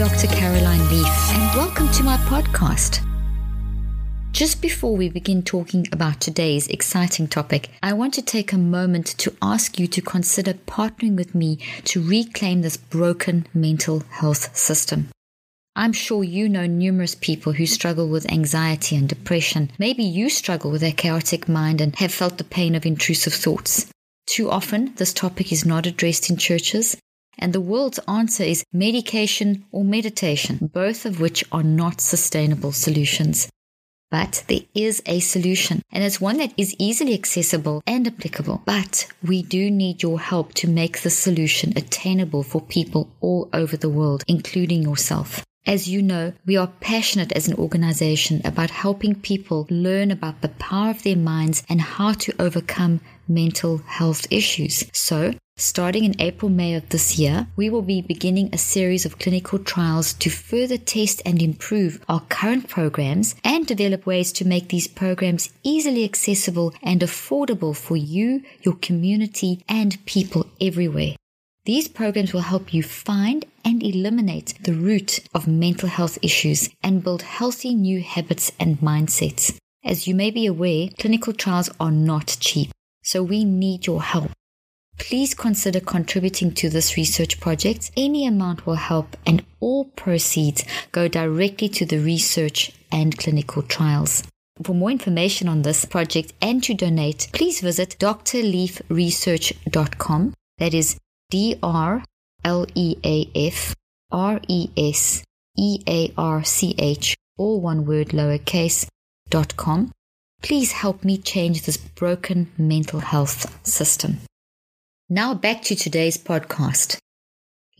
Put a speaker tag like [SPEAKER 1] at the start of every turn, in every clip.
[SPEAKER 1] Dr. Caroline Leaf, and welcome to my podcast. Just before we begin talking about today's exciting topic, I want to take a moment to ask you to consider partnering with me to reclaim this broken mental health system. I'm sure you know numerous people who struggle with anxiety and depression. Maybe you struggle with a chaotic mind and have felt the pain of intrusive thoughts. Too often, this topic is not addressed in churches, and the world's answer is medication or meditation, both of which are not sustainable solutions. But there is a solution, and it's one that is easily accessible and applicable. But we do need your help to make the solution attainable for people all over the world, including yourself. As you know, we are passionate as an organization about helping people learn about the power of their minds and how to overcome mental health issues. So, starting in April May of this year, we will be beginning a series of clinical trials to further test and improve our current programs and develop ways to make these programs easily accessible and affordable for you, your community, and people everywhere. These programs will help you find and eliminate the root of mental health issues and build healthy new habits and mindsets. As you may be aware, clinical trials are not cheap, so we need your help. Please consider contributing to this research project. Any amount will help, and all proceeds go directly to the research and clinical trials. For more information on this project and to donate, please visit drleafresearch.com. That is D R L E A F R E S E A R C H, all one word lowercase, dot com. Please help me change this broken mental health system. Now back to today's podcast.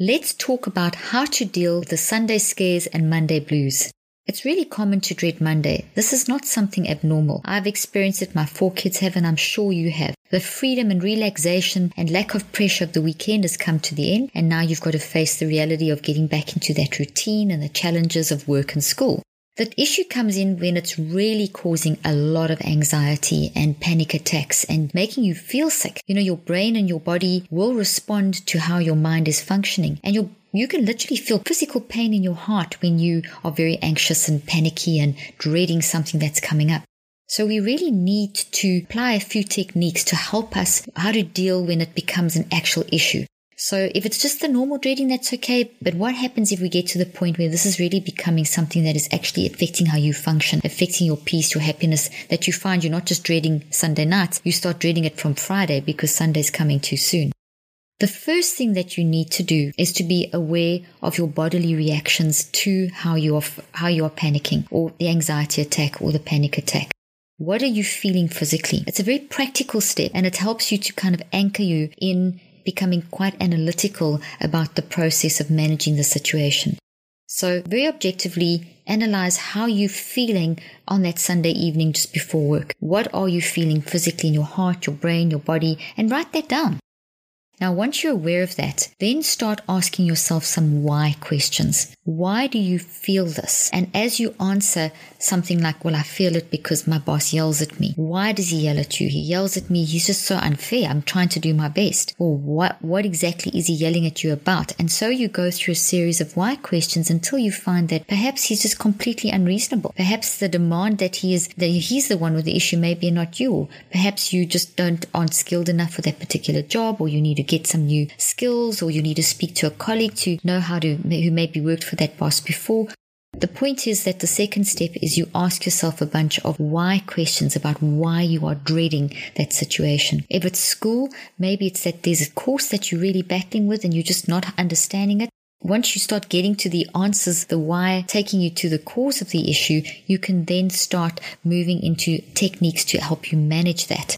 [SPEAKER 1] Let's talk about how to deal with the Sunday scares and Monday blues. It's really common to dread Monday. This is not something abnormal. I've experienced it, my four kids have, and I'm sure you have. The freedom and relaxation and lack of pressure of the weekend has come to the end, and now you've got to face the reality of getting back into that routine and the challenges of work and school. The issue comes in when it's really causing a lot of anxiety and panic attacks and making you feel sick. You know, your brain and your body will respond to how your mind is functioning and your you can literally feel physical pain in your heart when you are very anxious and panicky and dreading something that's coming up. So we really need to apply a few techniques to help us how to deal when it becomes an actual issue. So if it's just the normal dreading, that's okay. But what happens if we get to the point where this is really becoming something that is actually affecting how you function, affecting your peace, your happiness, that you find you're not just dreading Sunday nights, you start dreading it from Friday because Sunday's coming too soon. The first thing that you need to do is to be aware of your bodily reactions to how you are, how you are panicking or the anxiety attack or the panic attack. What are you feeling physically? It's a very practical step and it helps you to kind of anchor you in becoming quite analytical about the process of managing the situation. So very objectively analyze how you're feeling on that Sunday evening just before work. What are you feeling physically in your heart, your brain, your body, and write that down. Now, once you're aware of that, then start asking yourself some why questions. Why do you feel this? And as you answer something like, well, I feel it because my boss yells at me. Why does he yell at you? He yells at me. He's just so unfair. I'm trying to do my best. Or what, what exactly is he yelling at you about? And so you go through a series of why questions until you find that perhaps he's just completely unreasonable. Perhaps the demand that he is, that he's the one with the issue, maybe not you. Perhaps you just don't, aren't skilled enough for that particular job or you need to get some new skills or you need to speak to a colleague to know how to, who maybe worked for that boss before. The point is that the second step is you ask yourself a bunch of why questions about why you are dreading that situation. If it's school, maybe it's that there's a course that you're really battling with and you're just not understanding it. Once you start getting to the answers, the why, taking you to the cause of the issue, you can then start moving into techniques to help you manage that.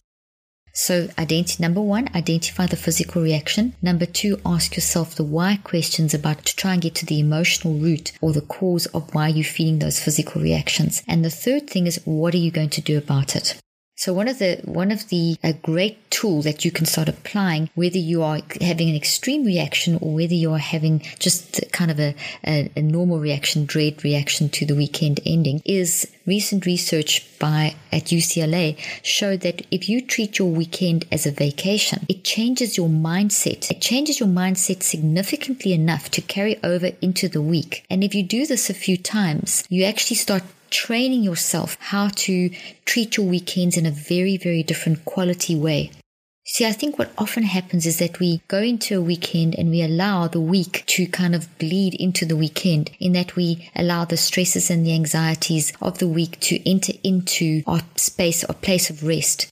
[SPEAKER 1] So, identity number one, identify the physical reaction. Number two, ask yourself the why questions about to try and get to the emotional root or the cause of why you're feeling those physical reactions. And the third thing is, what are you going to do about it? So one of the one of the a great tool that you can start applying, whether you are having an extreme reaction or whether you are having just kind of a, a, a normal reaction, dread reaction to the weekend ending, is recent research by at UCLA showed that if you treat your weekend as a vacation, it changes your mindset. It changes your mindset significantly enough to carry over into the week. And if you do this a few times, you actually start training yourself how to treat your weekends in a very, very different quality way. See, I think what often happens is that we go into a weekend and we allow the week to kind of bleed into the weekend, in that we allow the stresses and the anxieties of the week to enter into our space our place of rest.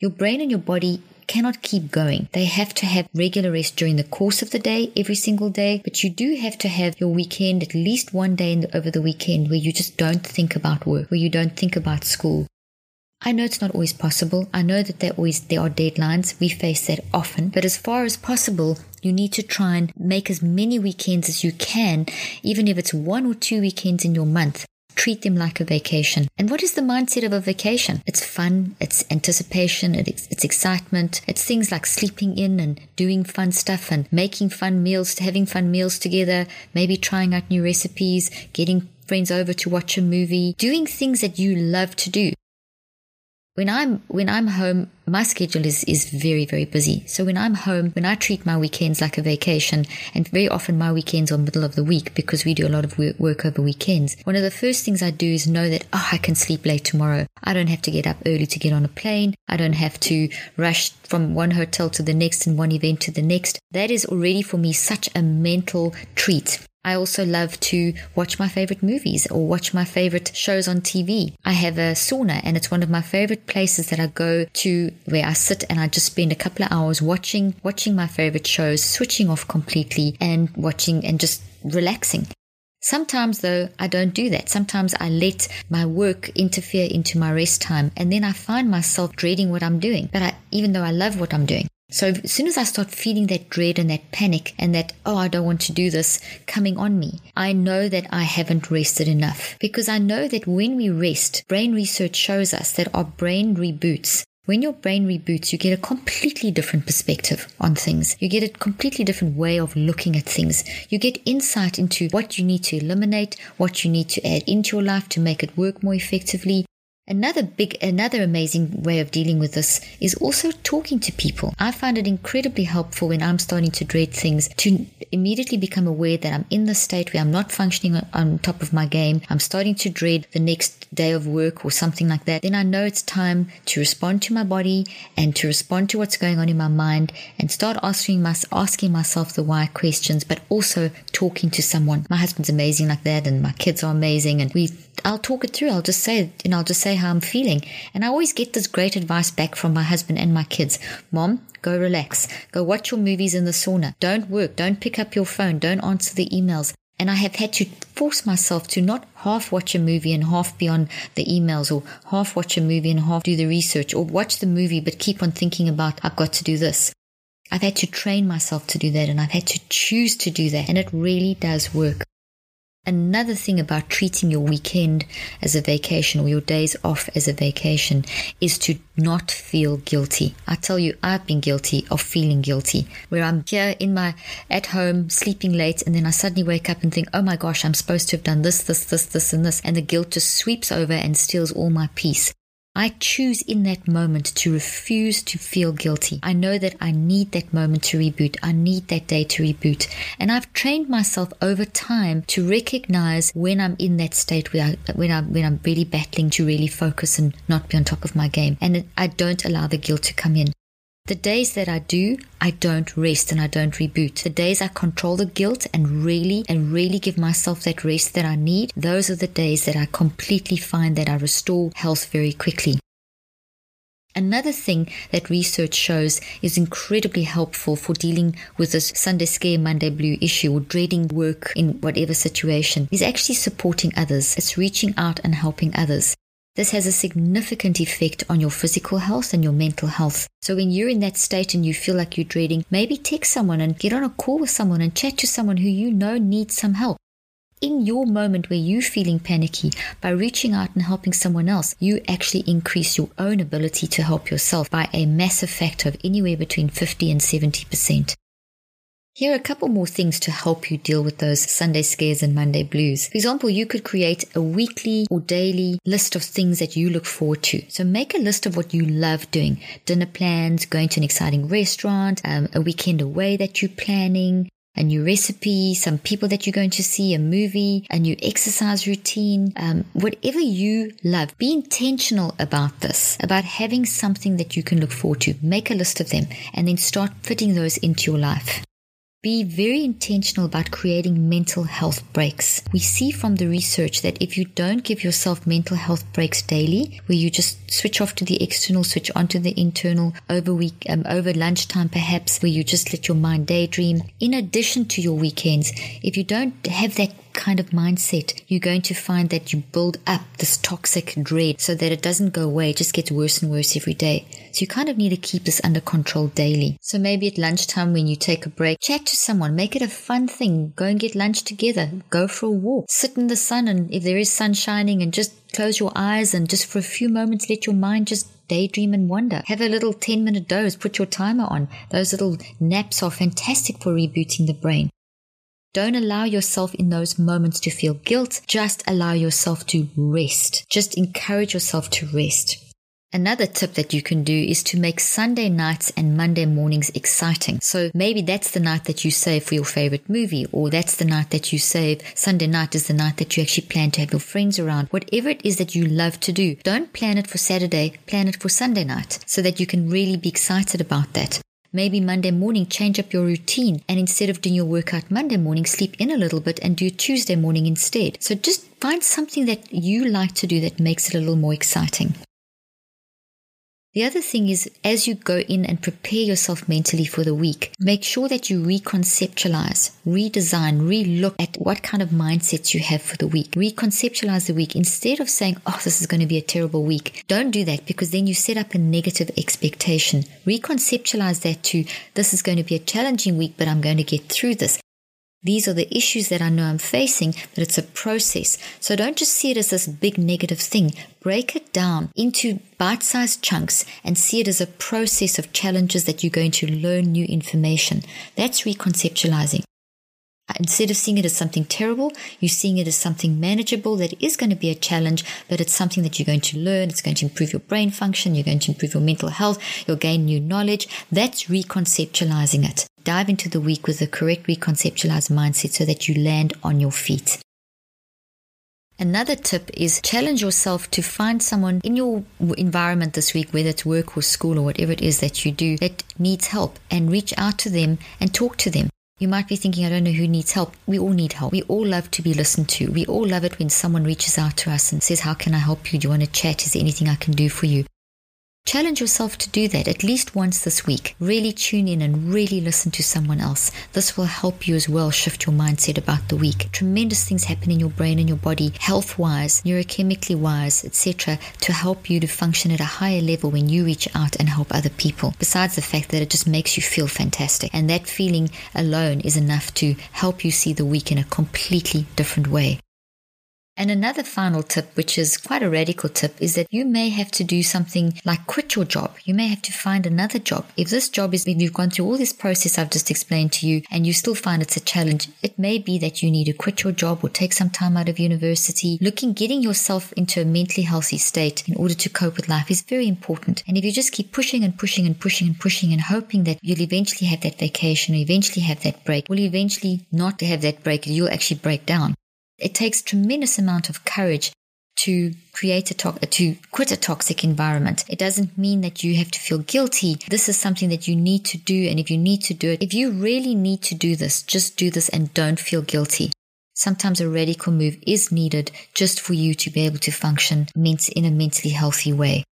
[SPEAKER 1] Your brain and your body cannot keep going. They have to have regular rest during the course of the day, every single day, but you do have to have your weekend at least one day the, over the weekend where you just don't think about work, where you don't think about school. I know it's not always possible. I know that there always there are deadlines. We face that often. But as far as possible, you need to try and make as many weekends as you can, even if it's one or two weekends in your month, treat them like a vacation. And what is the mindset of a vacation? It's fun, it's anticipation, it's, excitement, it's things like sleeping in and doing fun stuff and making fun meals, having fun meals together, maybe trying out new recipes, getting friends over to watch a movie, doing things that you love to do when I'm when I'm home, my schedule is is very very busy. So when I'm home, when I treat my weekends like a vacation, and very often my weekends are middle of the week because we do a lot of work, work over weekends. One of the first things I do is know that oh, I can sleep late tomorrow. I don't have to get up early to get on a plane. I don't have to rush from one hotel to the next and one event to the next. That is already for me such a mental treat. I also love to watch my favorite movies or watch my favorite shows on TV. I have a sauna and it's one of my favorite places that I go to where I sit and I just spend a couple of hours watching, watching my favorite shows, switching off completely and watching and just relaxing. Sometimes though, I don't do that. Sometimes I let my work interfere into my rest time and then I find myself dreading what I'm doing. But I, even though I love what I'm doing, so as soon as I start feeling that dread and that panic and that, oh, I don't want to do this coming on me, I know that I haven't rested enough because I know that when we rest, brain research shows us that our brain reboots. When your brain reboots, you get a completely different perspective on things. You get a completely different way of looking at things. You get insight into what you need to eliminate, what you need to add into your life to make it work more effectively, Another big, another amazing way of dealing with this is also talking to people. I find it incredibly helpful when I'm starting to dread things to immediately become aware that I'm in the state where I'm not functioning on top of my game. I'm starting to dread the next day of work or something like that. Then I know it's time to respond to my body and to respond to what's going on in my mind and start asking, my, asking myself the why questions, but also talking to someone. My husband's amazing like that and my kids are amazing and we I'll talk it through. I'll just say, know, I'll just say how I'm feeling. And I always get this great advice back from my husband and my kids. Mom, go relax. Go watch your movies in the sauna. Don't work. Don't pick up your phone. Don't answer the emails. And I have had to force myself to not half watch a movie and half be on the emails or half watch a movie and half do the research or watch the movie but keep on thinking about, I've got to do this. I've had to train myself to do that and I've had to choose to do that. And it really does work. Another thing about treating your weekend as a vacation or your days off as a vacation is to not feel guilty. I tell you, I've been guilty of feeling guilty where I'm here in my at home sleeping late and then I suddenly wake up and think, oh my gosh, I'm supposed to have done this, this, this, this, and this. And the guilt just sweeps over and steals all my peace. I choose in that moment to refuse to feel guilty. I know that I need that moment to reboot. I need that day to reboot. And I've trained myself over time to recognize when I'm in that state where I, when I'm, when I'm really battling to really focus and not be on top of my game. And I don't allow the guilt to come in. The days that I do, I don't rest and I don't reboot. The days I control the guilt and really and really give myself that rest that I need, those are the days that I completely find that I restore health very quickly. Another thing that research shows is incredibly helpful for dealing with this Sunday scare, Monday blue issue or dreading work in whatever situation is actually supporting others. It's reaching out and helping others. This has a significant effect on your physical health and your mental health. So when you're in that state and you feel like you're dreading, maybe text someone and get on a call with someone and chat to someone who you know needs some help. In your moment where you're feeling panicky, by reaching out and helping someone else, you actually increase your own ability to help yourself by a massive factor of anywhere between 50 and 70%. Here are a couple more things to help you deal with those Sunday scares and Monday blues. For example, you could create a weekly or daily list of things that you look forward to. So make a list of what you love doing. Dinner plans, going to an exciting restaurant, um, a weekend away that you're planning, a new recipe, some people that you're going to see, a movie, a new exercise routine, um, whatever you love. Be intentional about this, about having something that you can look forward to. Make a list of them and then start fitting those into your life. Be very intentional about creating mental health breaks. We see from the research that if you don't give yourself mental health breaks daily, where you just switch off to the external, switch onto the internal over week, um, over lunchtime perhaps, where you just let your mind daydream, in addition to your weekends, if you don't have that kind of mindset, you're going to find that you build up this toxic dread so that it doesn't go away. It just gets worse and worse every day. So you kind of need to keep this under control daily. So maybe at lunchtime when you take a break, chat to someone, make it a fun thing. Go and get lunch together. Go for a walk. Sit in the sun and if there is sun shining and just close your eyes and just for a few moments let your mind just daydream and wonder. Have a little 10 minute doze, put your timer on. Those little naps are fantastic for rebooting the brain. Don't allow yourself in those moments to feel guilt. Just allow yourself to rest. Just encourage yourself to rest. Another tip that you can do is to make Sunday nights and Monday mornings exciting. So maybe that's the night that you save for your favorite movie, or that's the night that you save. Sunday night is the night that you actually plan to have your friends around. Whatever it is that you love to do, don't plan it for Saturday, plan it for Sunday night so that you can really be excited about that. Maybe Monday morning, change up your routine and instead of doing your workout Monday morning, sleep in a little bit and do Tuesday morning instead. So just find something that you like to do that makes it a little more exciting. The other thing is, as you go in and prepare yourself mentally for the week, make sure that you reconceptualize, redesign, relook at what kind of mindsets you have for the week. Reconceptualize the week instead of saying, oh, this is going to be a terrible week. Don't do that because then you set up a negative expectation. Reconceptualize that to, this is going to be a challenging week, but I'm going to get through this. These are the issues that I know I'm facing, but it's a process. So don't just see it as this big negative thing. Break it down into bite sized chunks and see it as a process of challenges that you're going to learn new information. That's reconceptualizing. Instead of seeing it as something terrible, you're seeing it as something manageable that is going to be a challenge, but it's something that you're going to learn. It's going to improve your brain function. You're going to improve your mental health. You'll gain new knowledge. That's reconceptualizing it. Dive into the week with the correct reconceptualized mindset so that you land on your feet. Another tip is challenge yourself to find someone in your environment this week, whether it's work or school or whatever it is that you do that needs help and reach out to them and talk to them. You might be thinking, I don't know who needs help. We all need help. We all love to be listened to. We all love it when someone reaches out to us and says, How can I help you? Do you want to chat? Is there anything I can do for you? Challenge yourself to do that at least once this week. Really tune in and really listen to someone else. This will help you as well shift your mindset about the week. Tremendous things happen in your brain and your body, health wise, neurochemically wise, etc., to help you to function at a higher level when you reach out and help other people. Besides the fact that it just makes you feel fantastic. And that feeling alone is enough to help you see the week in a completely different way. And another final tip, which is quite a radical tip, is that you may have to do something like quit your job. You may have to find another job. If this job is, if you've gone through all this process I've just explained to you and you still find it's a challenge, it may be that you need to quit your job or take some time out of university. Looking, getting yourself into a mentally healthy state in order to cope with life is very important. And if you just keep pushing and pushing and pushing and pushing and hoping that you'll eventually have that vacation or eventually have that break, will eventually not have that break, you'll actually break down. It takes tremendous amount of courage to create a to- to quit a toxic environment. It doesn't mean that you have to feel guilty. This is something that you need to do and if you need to do it, if you really need to do this, just do this and don't feel guilty. Sometimes a radical move is needed just for you to be able to function in a mentally healthy way.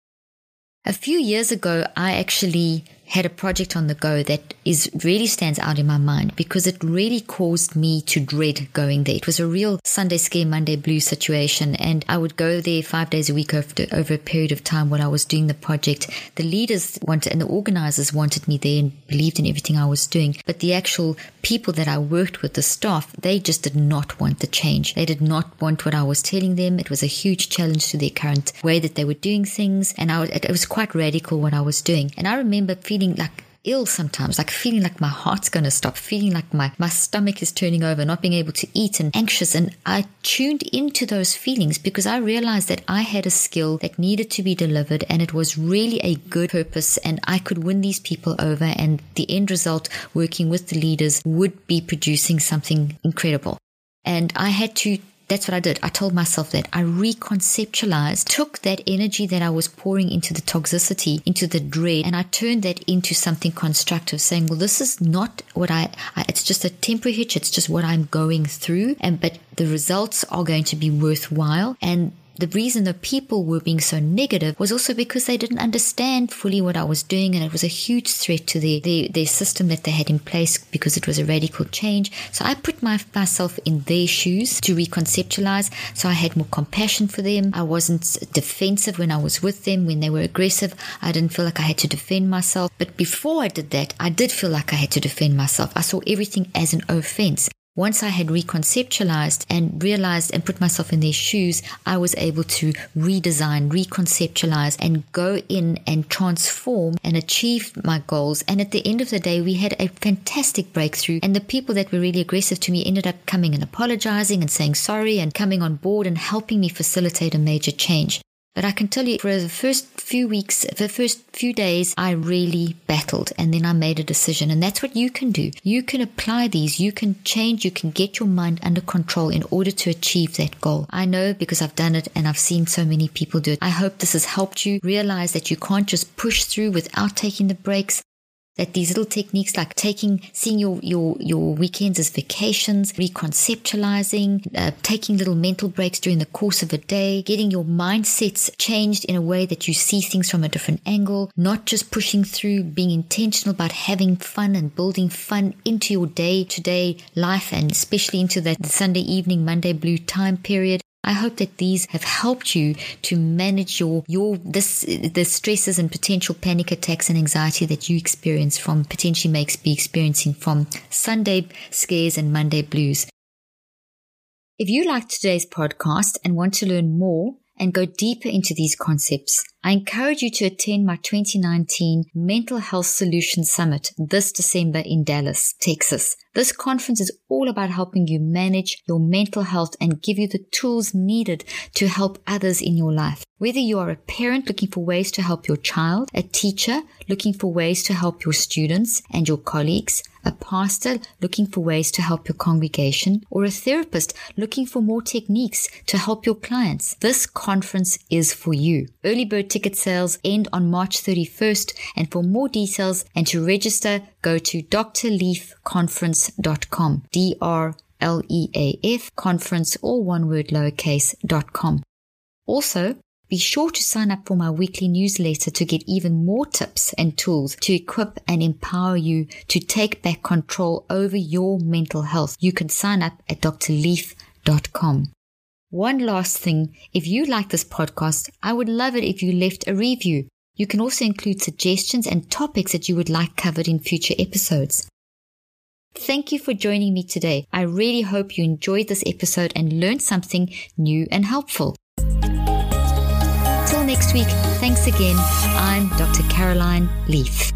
[SPEAKER 1] A few years ago, I actually had a project on the go that is really stands out in my mind because it really caused me to dread going there. It was a real Sunday scare, Monday blue situation. And I would go there five days a week over, over a period of time while I was doing the project. The leaders wanted and the organizers wanted me there and believed in everything I was doing. But the actual people that I worked with, the staff, they just did not want the change. They did not want what I was telling them. It was a huge challenge to their current way that they were doing things. And I, it was quite radical what I was doing. And I remember feeling feeling like ill sometimes, like feeling like my heart's going to stop, feeling like my, my stomach is turning over, not being able to eat and anxious. And I tuned into those feelings because I realized that I had a skill that needed to be delivered and it was really a good purpose and I could win these people over and the end result working with the leaders would be producing something incredible. And I had to that's what I did. I told myself that I reconceptualized, took that energy that I was pouring into the toxicity, into the dread, and I turned that into something constructive, saying, well, this is not what I, I it's just a temporary hitch. It's just what I'm going through. And, but the results are going to be worthwhile. And the reason the people were being so negative was also because they didn't understand fully what I was doing and it was a huge threat to their, their system that they had in place because it was a radical change. So I put my, myself in their shoes to reconceptualize. So I had more compassion for them. I wasn't defensive when I was with them. When they were aggressive, I didn't feel like I had to defend myself. But before I did that, I did feel like I had to defend myself. I saw everything as an offense. Once I had reconceptualized and realized and put myself in their shoes, I was able to redesign, reconceptualize, and go in and transform and achieve my goals. And at the end of the day, we had a fantastic breakthrough. And the people that were really aggressive to me ended up coming and apologizing and saying sorry and coming on board and helping me facilitate a major change. But I can tell you, for the first few weeks, the first few days, I really battled and then I made a decision. And that's what you can do. You can apply these, you can change, you can get your mind under control in order to achieve that goal. I know because I've done it and I've seen so many people do it. I hope this has helped you realize that you can't just push through without taking the breaks that these little techniques like taking seeing your your your weekends as vacations reconceptualizing uh, taking little mental breaks during the course of a day getting your mindsets changed in a way that you see things from a different angle not just pushing through being intentional about having fun and building fun into your day to day life and especially into that sunday evening monday blue time period I hope that these have helped you to manage your your this the stresses and potential panic attacks and anxiety that you experience from potentially makes be experiencing from Sunday scares and Monday blues. If you liked today's podcast and want to learn more and go deeper into these concepts, I encourage you to attend my 2019 Mental Health Solutions Summit this December in Dallas, Texas. This conference is all about helping you manage your mental health and give you the tools needed to help others in your life. Whether you are a parent looking for ways to help your child, a teacher looking for ways to help your students and your colleagues, a pastor looking for ways to help your congregation, or a therapist looking for more techniques to help your clients, this conference is for you. Early bird ticket sales end on March 31st, and for more details and to register, go to drleafconference.com. D R L E A F conference, all one word lowercase, dot com. Also, be sure to sign up for my weekly newsletter to get even more tips and tools to equip and empower you to take back control over your mental health. You can sign up at drleaf.com. One last thing, if you like this podcast, I would love it if you left a review. You can also include suggestions and topics that you would like covered in future episodes. Thank you for joining me today. I really hope you enjoyed this episode and learned something new and helpful. Till next week, thanks again. I'm Dr. Caroline Leaf.